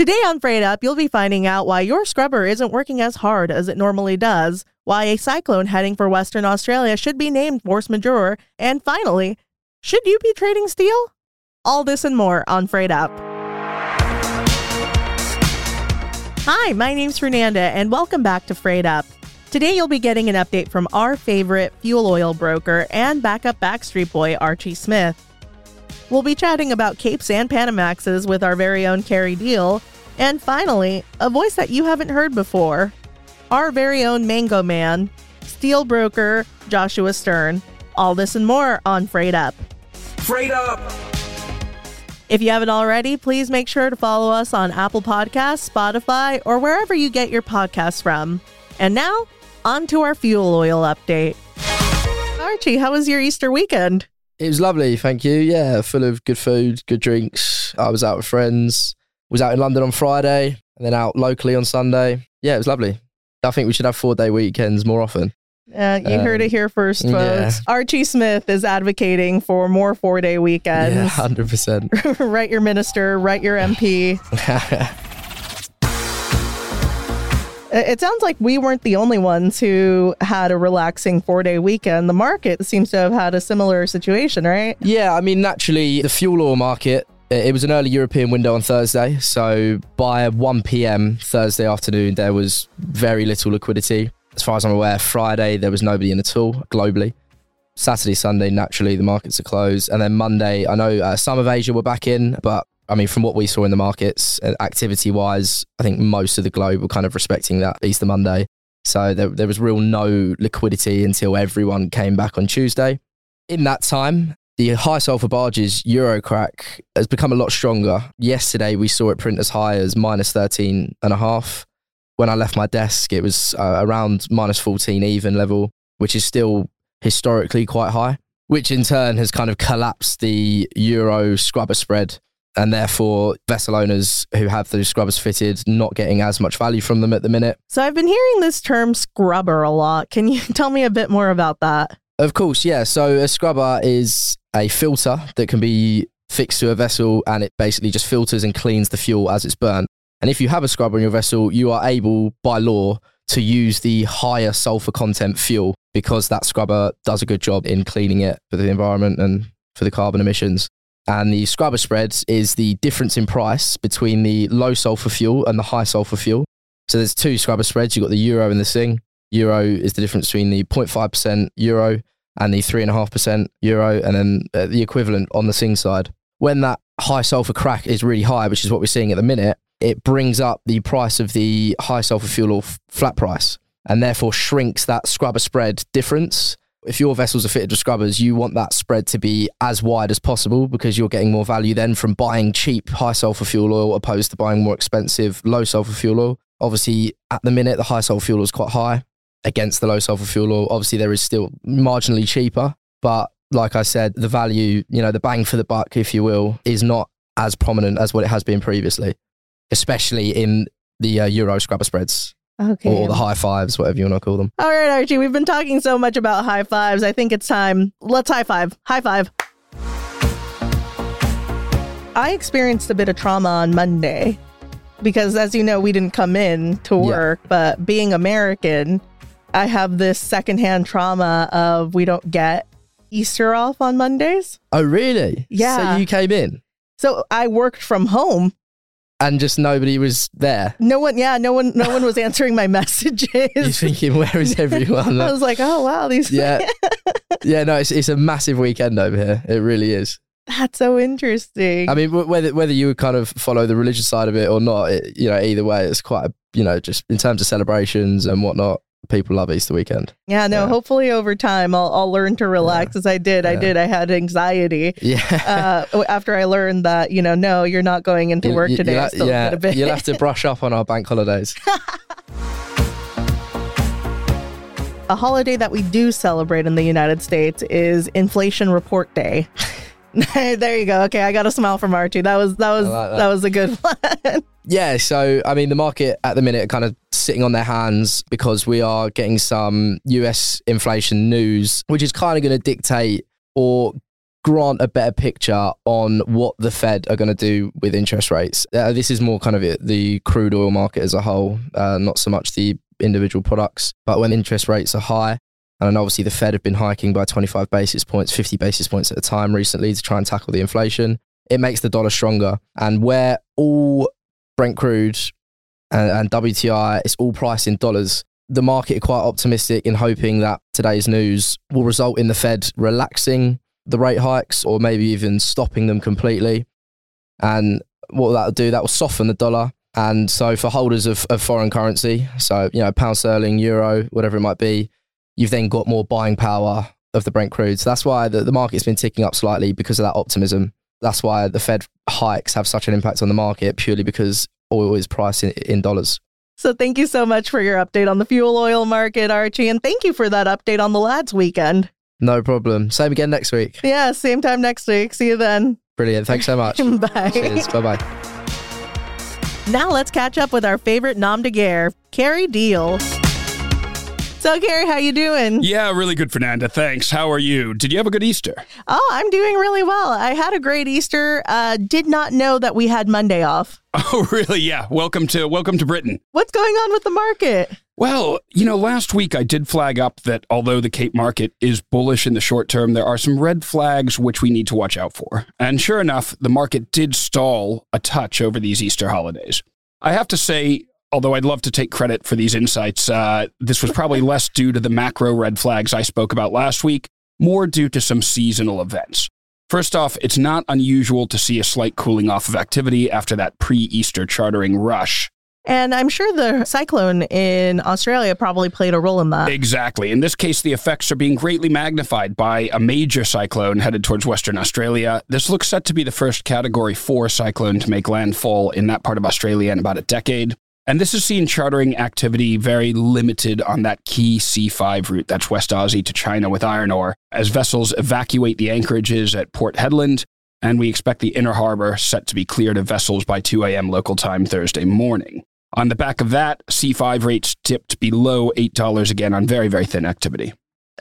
Today on Freight Up, you'll be finding out why your scrubber isn't working as hard as it normally does, why a cyclone heading for Western Australia should be named force majeure, and finally, should you be trading steel? All this and more on Freight Up. Hi, my name's Fernanda, and welcome back to Freight Up. Today, you'll be getting an update from our favorite fuel oil broker and backup Backstreet Boy, Archie Smith. We'll be chatting about Capes and Panamaxes with our very own Carrie Deal. And finally, a voice that you haven't heard before our very own Mango Man, steel broker Joshua Stern. All this and more on Freight Up. Freight Up! If you haven't already, please make sure to follow us on Apple Podcasts, Spotify, or wherever you get your podcasts from. And now, on to our fuel oil update. Archie, how was your Easter weekend? It was lovely, thank you. Yeah, full of good food, good drinks. I was out with friends. Was out in London on Friday and then out locally on Sunday. Yeah, it was lovely. I think we should have four day weekends more often. Uh, you um, heard it um, here first, folks. Yeah. Archie Smith is advocating for more four day weekends. Yeah, 100%. write your minister, write your MP. It sounds like we weren't the only ones who had a relaxing four day weekend. The market seems to have had a similar situation, right? Yeah, I mean, naturally, the fuel oil market, it was an early European window on Thursday. So by 1 p.m. Thursday afternoon, there was very little liquidity. As far as I'm aware, Friday, there was nobody in at all globally. Saturday, Sunday, naturally, the markets are closed. And then Monday, I know uh, some of Asia were back in, but I mean, from what we saw in the markets, uh, activity wise, I think most of the globe were kind of respecting that Easter Monday. So there, there was real no liquidity until everyone came back on Tuesday. In that time, the high sulfur barges Eurocrack has become a lot stronger. Yesterday, we saw it print as high as minus 13 and a half. When I left my desk, it was uh, around minus 14 even level, which is still historically quite high, which in turn has kind of collapsed the Euro scrubber spread and therefore vessel owners who have those scrubbers fitted not getting as much value from them at the minute. So I've been hearing this term scrubber a lot. Can you tell me a bit more about that? Of course, yeah. So a scrubber is a filter that can be fixed to a vessel and it basically just filters and cleans the fuel as it's burned. And if you have a scrubber in your vessel, you are able by law to use the higher sulfur content fuel because that scrubber does a good job in cleaning it for the environment and for the carbon emissions. And the scrubber spread is the difference in price between the low sulfur fuel and the high sulfur fuel. So there's two scrubber spreads. You've got the euro and the sing. Euro is the difference between the 0.5% euro and the 3.5% euro, and then uh, the equivalent on the sing side. When that high sulfur crack is really high, which is what we're seeing at the minute, it brings up the price of the high sulfur fuel or flat price and therefore shrinks that scrubber spread difference if your vessels are fitted with scrubbers, you want that spread to be as wide as possible because you're getting more value then from buying cheap high sulfur fuel oil opposed to buying more expensive low sulfur fuel oil. Obviously, at the minute, the high sulfur fuel oil is quite high against the low sulfur fuel oil. Obviously, there is still marginally cheaper, but like I said, the value, you know, the bang for the buck, if you will, is not as prominent as what it has been previously, especially in the uh, Euro scrubber spreads. Okay. Or the high fives, whatever you want to call them. All right, Archie, we've been talking so much about high fives. I think it's time. Let's high five. High five. I experienced a bit of trauma on Monday because, as you know, we didn't come in to work, yeah. but being American, I have this secondhand trauma of we don't get Easter off on Mondays. Oh, really? Yeah. So you came in? So I worked from home and just nobody was there. No one, yeah, no one, no one was answering my messages. You're thinking, where is everyone? I was like, oh wow, these. Yeah, yeah, no, it's it's a massive weekend over here. It really is. That's so interesting. I mean, whether whether you would kind of follow the religious side of it or not, it, you know, either way, it's quite a, you know, just in terms of celebrations and whatnot people love Easter weekend. Yeah, no, yeah. hopefully over time I'll, I'll learn to relax yeah. as I did. Yeah. I did. I had anxiety. Yeah. Uh, after I learned that, you know, no, you're not going into work you, today. You, yeah. You'll have to brush up on our bank holidays. A holiday that we do celebrate in the United States is Inflation Report Day. there you go. Okay, I got a smile from Archie. That was that was like that. that. was a good one. yeah, so I mean the market at the minute are kind of sitting on their hands because we are getting some US inflation news, which is kind of going to dictate or grant a better picture on what the Fed are going to do with interest rates. Uh, this is more kind of it, the crude oil market as a whole, uh, not so much the individual products. But when interest rates are high, and obviously the Fed have been hiking by 25 basis points, 50 basis points at a time recently to try and tackle the inflation, it makes the dollar stronger. And where all Brent crude and, and WTI, it's all priced in dollars. The market are quite optimistic in hoping that today's news will result in the Fed relaxing the rate hikes or maybe even stopping them completely. And what that'll do, that will soften the dollar. And so for holders of, of foreign currency, so, you know, pound sterling, euro, whatever it might be, you've then got more buying power of the Brent crude. So that's why the, the market's been ticking up slightly because of that optimism. That's why the Fed hikes have such an impact on the market purely because oil is priced in, in dollars. So thank you so much for your update on the fuel oil market, Archie, and thank you for that update on the lads weekend. No problem. Same again next week. Yeah, same time next week. See you then. Brilliant. Thanks so much. Bye. Cheers. Bye bye. Now let's catch up with our favorite nom de guerre, Carrie Deal. So, Gary, how you doing? Yeah, really good, Fernanda. Thanks. How are you? Did you have a good Easter? Oh, I'm doing really well. I had a great Easter. Uh, did not know that we had Monday off. Oh, really? Yeah. Welcome to welcome to Britain. What's going on with the market? Well, you know, last week I did flag up that although the Cape market is bullish in the short term, there are some red flags which we need to watch out for. And sure enough, the market did stall a touch over these Easter holidays. I have to say, although I'd love to take credit for these insights, uh, this was probably less due to the macro red flags I spoke about last week, more due to some seasonal events. First off, it's not unusual to see a slight cooling off of activity after that pre Easter chartering rush. And I'm sure the cyclone in Australia probably played a role in that. Exactly. In this case, the effects are being greatly magnified by a major cyclone headed towards Western Australia. This looks set to be the first Category 4 cyclone to make landfall in that part of Australia in about a decade. And this has seen chartering activity very limited on that key C5 route, that's West Aussie to China with iron ore, as vessels evacuate the anchorages at Port Hedland. And we expect the inner harbor set to be cleared of vessels by 2 a.m. local time Thursday morning. On the back of that, C5 rates tipped below $8 again on very, very thin activity.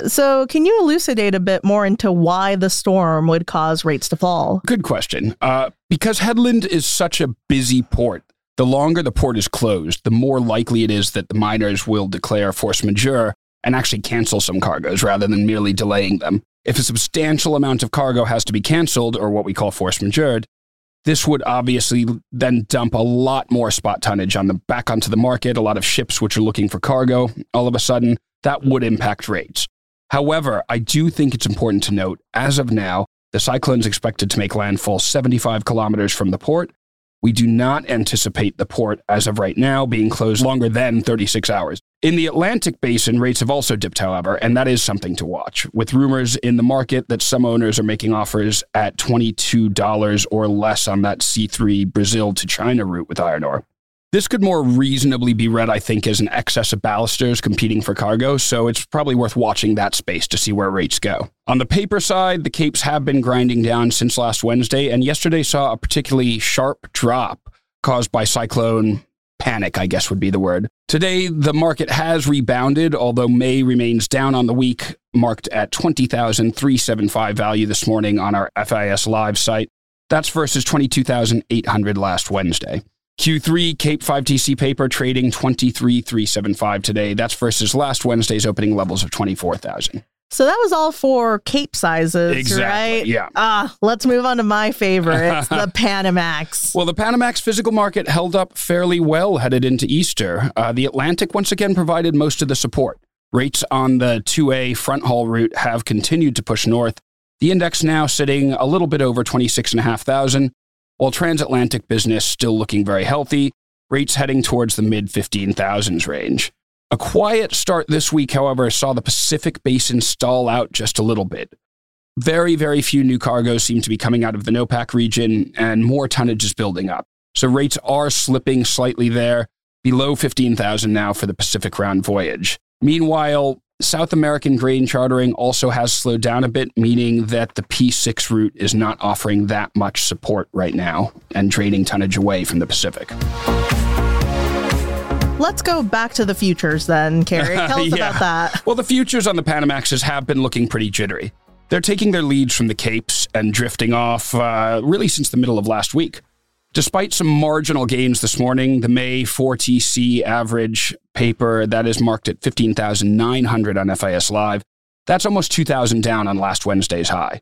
So, can you elucidate a bit more into why the storm would cause rates to fall? Good question. Uh, because Hedland is such a busy port, the longer the port is closed, the more likely it is that the miners will declare force majeure and actually cancel some cargoes rather than merely delaying them. If a substantial amount of cargo has to be canceled, or what we call force majeure, this would obviously then dump a lot more spot tonnage on the back onto the market. A lot of ships which are looking for cargo, all of a sudden, that would impact rates. However, I do think it's important to note, as of now, the cyclone is expected to make landfall 75 kilometers from the port, we do not anticipate the port, as of right now, being closed longer than 36 hours. In the Atlantic basin, rates have also dipped, however, and that is something to watch, with rumors in the market that some owners are making offers at $22 or less on that C3 Brazil to China route with iron ore. This could more reasonably be read, I think, as an excess of ballasters competing for cargo, so it's probably worth watching that space to see where rates go. On the paper side, the capes have been grinding down since last Wednesday, and yesterday saw a particularly sharp drop caused by cyclone panic, I guess would be the word. Today, the market has rebounded, although May remains down on the week, marked at 20,375 value this morning on our FIS Live site. That's versus 22,800 last Wednesday. Q3 Cape 5TC paper trading 23,375 today. That's versus last Wednesday's opening levels of 24,000. So that was all for Cape sizes, Exactly, right? yeah. Ah, let's move on to my favorite, the Panamax. Well, the Panamax physical market held up fairly well headed into Easter. Uh, the Atlantic once again provided most of the support. Rates on the 2A front haul route have continued to push north. The index now sitting a little bit over 26,500, while transatlantic business still looking very healthy, rates heading towards the mid 15,000s range. A quiet start this week, however, saw the Pacific basin stall out just a little bit. Very, very few new cargoes seem to be coming out of the NOPAC region, and more tonnage is building up. So rates are slipping slightly there, below 15,000 now for the Pacific round voyage. Meanwhile, South American grain chartering also has slowed down a bit, meaning that the P6 route is not offering that much support right now and draining tonnage away from the Pacific. Let's go back to the futures then, Carrie. Tell us Yeah. about that. Well, the futures on the Panamaxes have been looking pretty jittery. They're taking their leads from the Capes and drifting off uh, really since the middle of last week. Despite some marginal gains this morning, the May 4TC average paper that is marked at 15,900 on FIS Live, that's almost 2,000 down on last Wednesday's high.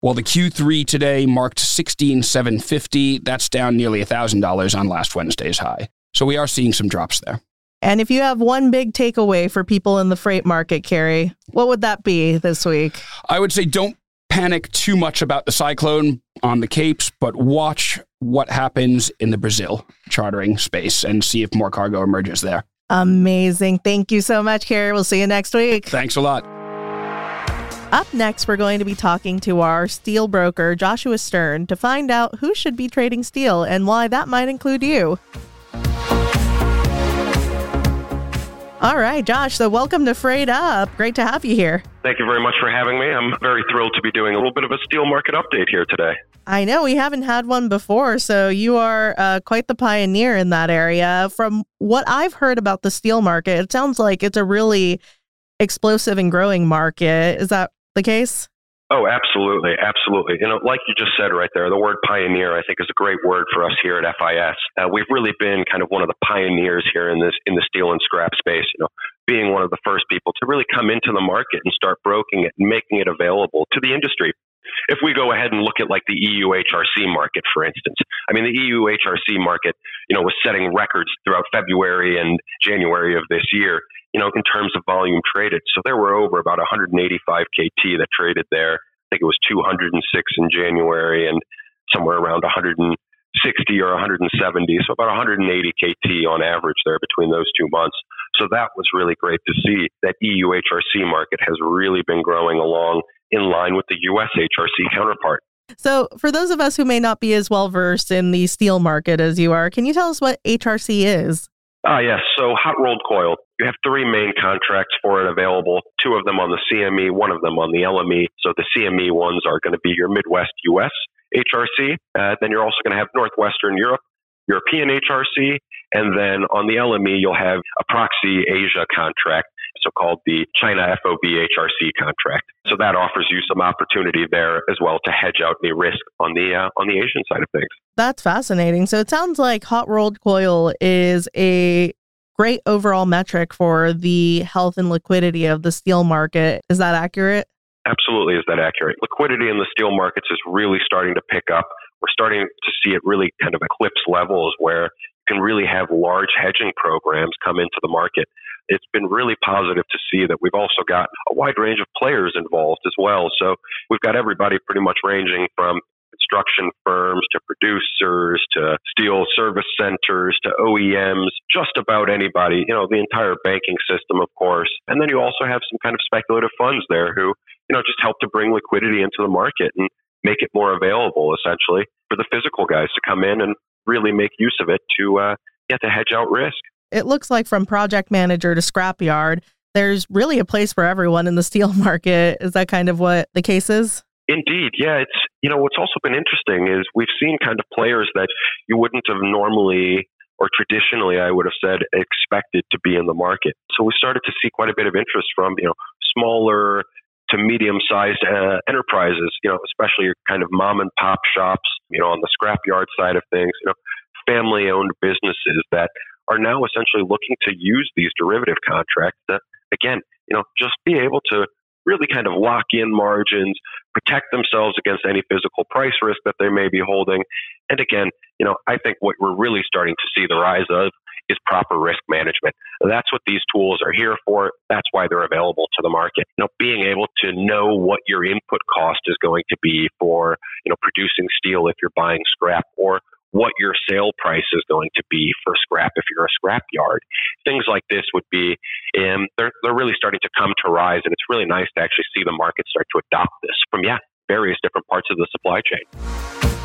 While the Q3 today marked 16,750, that's down nearly $1,000 on last Wednesday's high. So we are seeing some drops there. And if you have one big takeaway for people in the freight market, Carrie, what would that be this week? I would say don't panic too much about the cyclone on the Capes, but watch what happens in the Brazil chartering space and see if more cargo emerges there. Amazing. Thank you so much, Carey. We'll see you next week. Thanks a lot. Up next, we're going to be talking to our steel broker, Joshua Stern, to find out who should be trading steel and why that might include you. All right, Josh. So, welcome to Freight Up. Great to have you here. Thank you very much for having me. I'm very thrilled to be doing a little bit of a steel market update here today. I know we haven't had one before, so you are uh, quite the pioneer in that area. From what I've heard about the steel market, it sounds like it's a really explosive and growing market. Is that the case? Oh, absolutely, absolutely. You know, like you just said right there, the word pioneer I think is a great word for us here at FIS. Uh, we've really been kind of one of the pioneers here in this in the steel and scrap space. You know, being one of the first people to really come into the market and start broking it and making it available to the industry. If we go ahead and look at like the EU HRC market, for instance, I mean, the EU HRC market, you know, was setting records throughout February and January of this year you know, in terms of volume traded. So there were over about 185 KT that traded there. I think it was 206 in January and somewhere around 160 or 170. So about 180 KT on average there between those two months. So that was really great to see. That EU HRC market has really been growing along in line with the US HRC counterpart. So, for those of us who may not be as well versed in the steel market as you are, can you tell us what HRC is? Ah, yes. So hot rolled coil. You have three main contracts for it available. Two of them on the CME, one of them on the LME. So the CME ones are going to be your Midwest US HRC. Uh, then you're also going to have Northwestern Europe, European HRC, and then on the LME you'll have a proxy Asia contract so called the China FOB HRC contract. So that offers you some opportunity there as well to hedge out the risk on the uh, on the Asian side of things. That's fascinating. So it sounds like hot rolled coil is a great overall metric for the health and liquidity of the steel market. Is that accurate? Absolutely, is that accurate? Liquidity in the steel markets is really starting to pick up. We're starting to see it really kind of eclipse levels where you can really have large hedging programs come into the market it's been really positive to see that we've also got a wide range of players involved as well. So we've got everybody pretty much ranging from construction firms to producers to steel service centers to OEMs, just about anybody, you know, the entire banking system, of course. And then you also have some kind of speculative funds there who, you know, just help to bring liquidity into the market and make it more available essentially for the physical guys to come in and really make use of it to uh, get to hedge out risk it looks like from project manager to scrapyard, there's really a place for everyone in the steel market. Is that kind of what the case is? Indeed, yeah. It's you know what's also been interesting is we've seen kind of players that you wouldn't have normally or traditionally I would have said expected to be in the market. So we started to see quite a bit of interest from you know smaller to medium sized uh, enterprises, you know, especially kind of mom and pop shops, you know, on the scrapyard side of things, you know, family owned businesses that are now essentially looking to use these derivative contracts to, again, you know, just be able to really kind of lock in margins, protect themselves against any physical price risk that they may be holding. And again, you know, I think what we're really starting to see the rise of is proper risk management. That's what these tools are here for. That's why they're available to the market. You know, being able to know what your input cost is going to be for, you know, producing steel if you're buying scrap or what your sale price is going to be for scrap if you're a scrap yard. Things like this would be, um, they're, they're really starting to come to rise, and it's really nice to actually see the market start to adopt this from, yeah, various different parts of the supply chain.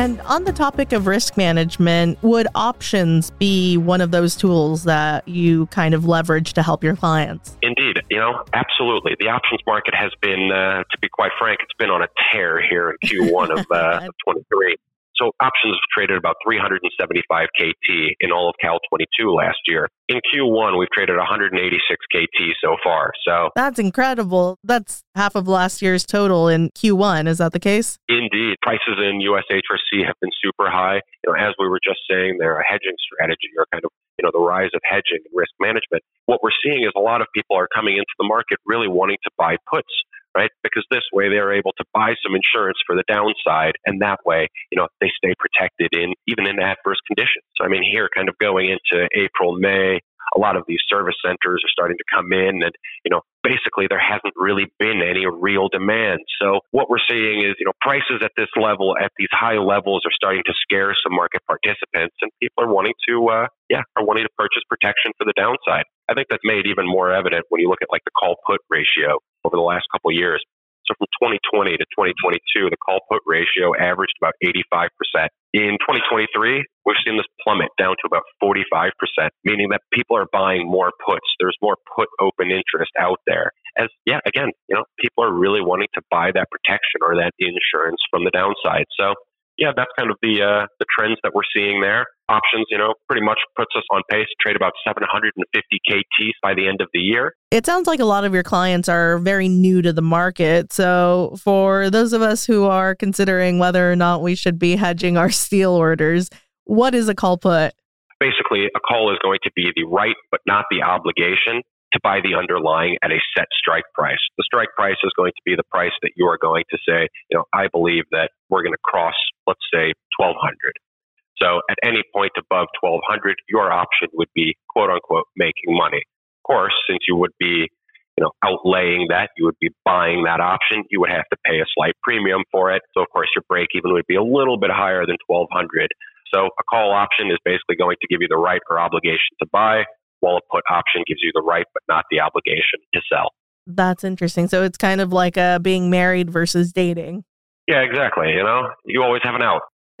And on the topic of risk management, would options be one of those tools that you kind of leverage to help your clients? Indeed. You know, absolutely. The options market has been, uh, to be quite frank, it's been on a tear here in Q1 of, uh, of 23. So options traded about 375 KT in all of Cal 22 last year. In Q1, we've traded 186 KT so far. So that's incredible. That's half of last year's total in Q1. Is that the case? Indeed. Prices in US HRC have been super high. You know, as we were just saying, they're a hedging strategy or kind of you know the rise of hedging and risk management. What we're seeing is a lot of people are coming into the market really wanting to buy puts right? Because this way they're able to buy some insurance for the downside, and that way, you know, they stay protected in even in adverse conditions. So I mean, here, kind of going into April, May, a lot of these service centers are starting to come in, and you know, basically there hasn't really been any real demand. So what we're seeing is, you know, prices at this level, at these high levels, are starting to scare some market participants, and people are wanting to, uh, yeah, are wanting to purchase protection for the downside. I think that's made even more evident when you look at like the call put ratio over the last couple of years. So from 2020 to 2022, the call put ratio averaged about 85%. In 2023, we've seen this plummet down to about 45%, meaning that people are buying more puts. There's more put open interest out there. As yeah, again, you know, people are really wanting to buy that protection or that insurance from the downside. So yeah, that's kind of the uh, the trends that we're seeing there. Options, you know, pretty much puts us on pace to trade about 750 KTs by the end of the year. It sounds like a lot of your clients are very new to the market. So, for those of us who are considering whether or not we should be hedging our steel orders, what is a call put? Basically, a call is going to be the right but not the obligation to buy the underlying at a set strike price. The strike price is going to be the price that you are going to say, you know, I believe that we're going to cross, let's say, 1200. So at any point above 1200, your option would be quote unquote making money. Of course, since you would be, you know, outlaying that, you would be buying that option, you would have to pay a slight premium for it. So of course your break even would be a little bit higher than 1200. So a call option is basically going to give you the right or obligation to buy while a put option gives you the right but not the obligation to sell. That's interesting. So it's kind of like uh, being married versus dating. Yeah, exactly. You know, you always have an out.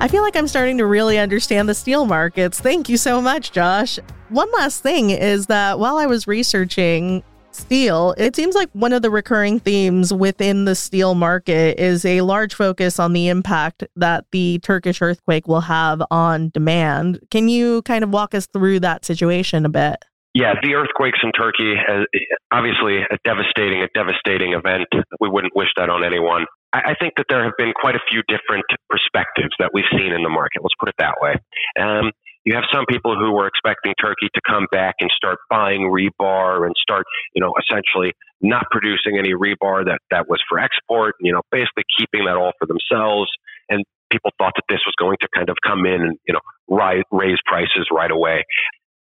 I feel like I'm starting to really understand the steel markets. Thank you so much, Josh. One last thing is that while I was researching steel, it seems like one of the recurring themes within the steel market is a large focus on the impact that the Turkish earthquake will have on demand. Can you kind of walk us through that situation a bit? Yeah, the earthquakes in Turkey, uh, obviously a devastating, a devastating event. We wouldn't wish that on anyone. I think that there have been quite a few different perspectives that we've seen in the market. Let's put it that way. Um, you have some people who were expecting Turkey to come back and start buying rebar and start, you know, essentially not producing any rebar that, that was for export, you know, basically keeping that all for themselves. And people thought that this was going to kind of come in and, you know, rise, raise prices right away.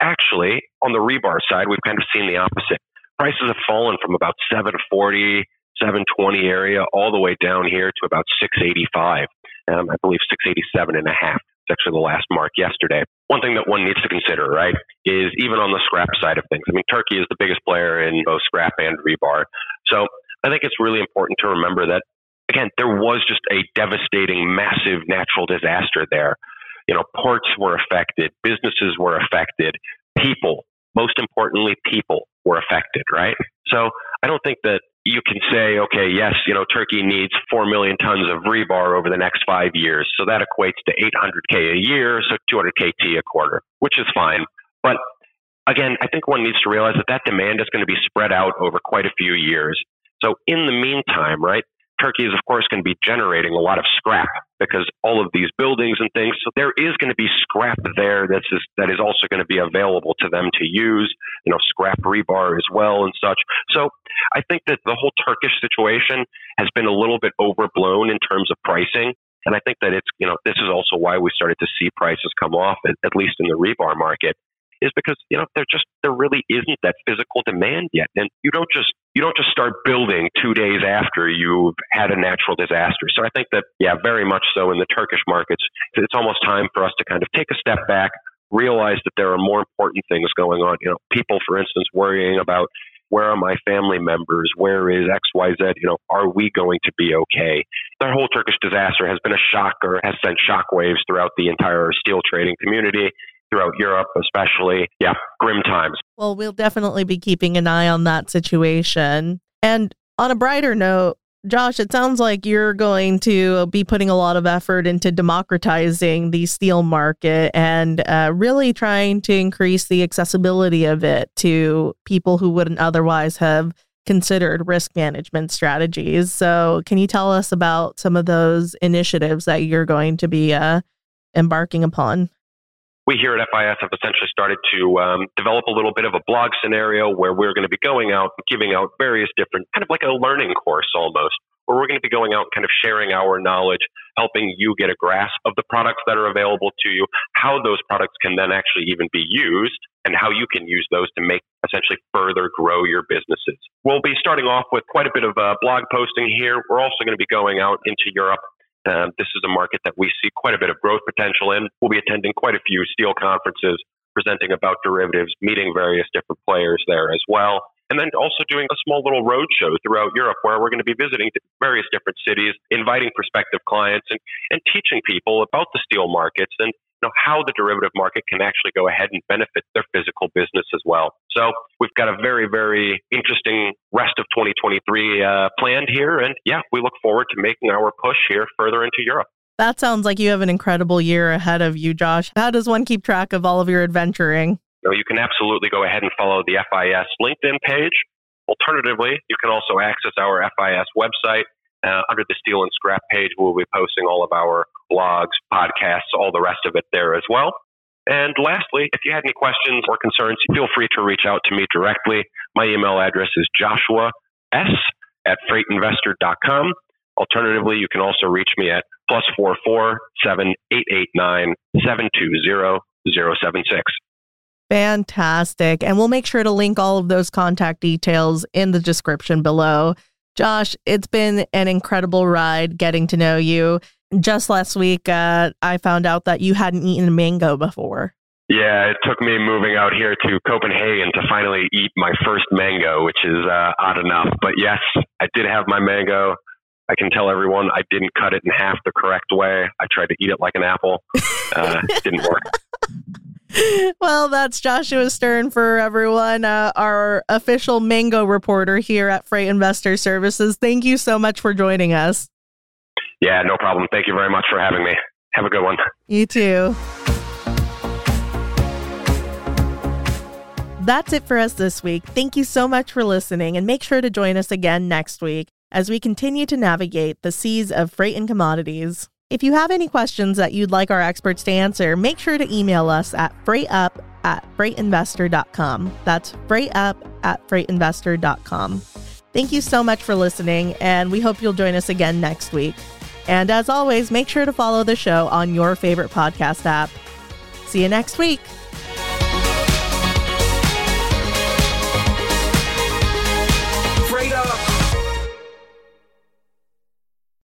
Actually, on the rebar side, we've kind of seen the opposite. Prices have fallen from about 740, 720 area all the way down here to about 685. Um, I believe 687 and a half actually the last mark yesterday. One thing that one needs to consider, right, is even on the scrap side of things. I mean, Turkey is the biggest player in both scrap and rebar. So I think it's really important to remember that, again, there was just a devastating, massive natural disaster there. You know, ports were affected, businesses were affected, people, most importantly, people were affected, right? So I don't think that you can say, okay, yes, you know, Turkey needs 4 million tons of rebar over the next five years. So that equates to 800K a year, so 200 KT a quarter, which is fine. But again, I think one needs to realize that that demand is going to be spread out over quite a few years. So in the meantime, right, Turkey is, of course, going to be generating a lot of scrap because all of these buildings and things. So there is going to be scrap there that is that is also going to be available to them to use. You know, scrap rebar as well and such. So I think that the whole Turkish situation has been a little bit overblown in terms of pricing. And I think that it's, you know, this is also why we started to see prices come off, at, at least in the rebar market, is because, you know, there just, there really isn't that physical demand yet. And you don't just, you don't just start building two days after you've had a natural disaster. So I think that, yeah, very much so in the Turkish markets, it's almost time for us to kind of take a step back, realize that there are more important things going on. You know, people, for instance, worrying about where are my family members? Where is XYZ? You know, are we going to be okay? The whole Turkish disaster has been a shock or has sent shockwaves throughout the entire steel trading community, throughout Europe, especially. Yeah, grim times. Well, we'll definitely be keeping an eye on that situation. And on a brighter note, Josh, it sounds like you're going to be putting a lot of effort into democratizing the steel market and uh, really trying to increase the accessibility of it to people who wouldn't otherwise have considered risk management strategies. So, can you tell us about some of those initiatives that you're going to be uh, embarking upon? We here at FIS have essentially started to um, develop a little bit of a blog scenario where we're going to be going out and giving out various different, kind of like a learning course almost, where we're going to be going out and kind of sharing our knowledge, helping you get a grasp of the products that are available to you, how those products can then actually even be used, and how you can use those to make essentially further grow your businesses. We'll be starting off with quite a bit of uh, blog posting here. We're also going to be going out into Europe um, this is a market that we see quite a bit of growth potential in. We'll be attending quite a few steel conferences, presenting about derivatives, meeting various different players there as well. And then also doing a small little road show throughout Europe where we're going to be visiting various different cities, inviting prospective clients and, and teaching people about the steel markets and know, how the derivative market can actually go ahead and benefit their physical business as well. So we've got a very, very interesting rest of 2023 uh, planned here. And yeah, we look forward to making our push here further into Europe. That sounds like you have an incredible year ahead of you, Josh. How does one keep track of all of your adventuring? You, know, you can absolutely go ahead and follow the FIS LinkedIn page. Alternatively, you can also access our FIS website uh, under the Steel and Scrap page, we'll be posting all of our blogs, podcasts, all the rest of it there as well. And lastly, if you had any questions or concerns, feel free to reach out to me directly. My email address is joshua s at freightinvestor.com. Alternatively, you can also reach me at plus four four seven eight eight nine seven two zero zero seven six. Fantastic. And we'll make sure to link all of those contact details in the description below. Josh, it's been an incredible ride getting to know you. Just last week, uh, I found out that you hadn't eaten a mango before. Yeah, it took me moving out here to Copenhagen to finally eat my first mango, which is uh, odd enough. But yes, I did have my mango. I can tell everyone I didn't cut it in half the correct way. I tried to eat it like an apple. Uh, didn't work. well, that's Joshua Stern for everyone, uh, our official mango reporter here at Freight Investor Services. Thank you so much for joining us. Yeah, no problem. Thank you very much for having me. Have a good one. You too. That's it for us this week. Thank you so much for listening, and make sure to join us again next week as we continue to navigate the seas of freight and commodities. If you have any questions that you'd like our experts to answer, make sure to email us at freightup at freightinvestor.com. That's freightup at freightinvestor.com. Thank you so much for listening, and we hope you'll join us again next week. And as always, make sure to follow the show on your favorite podcast app. See you next week.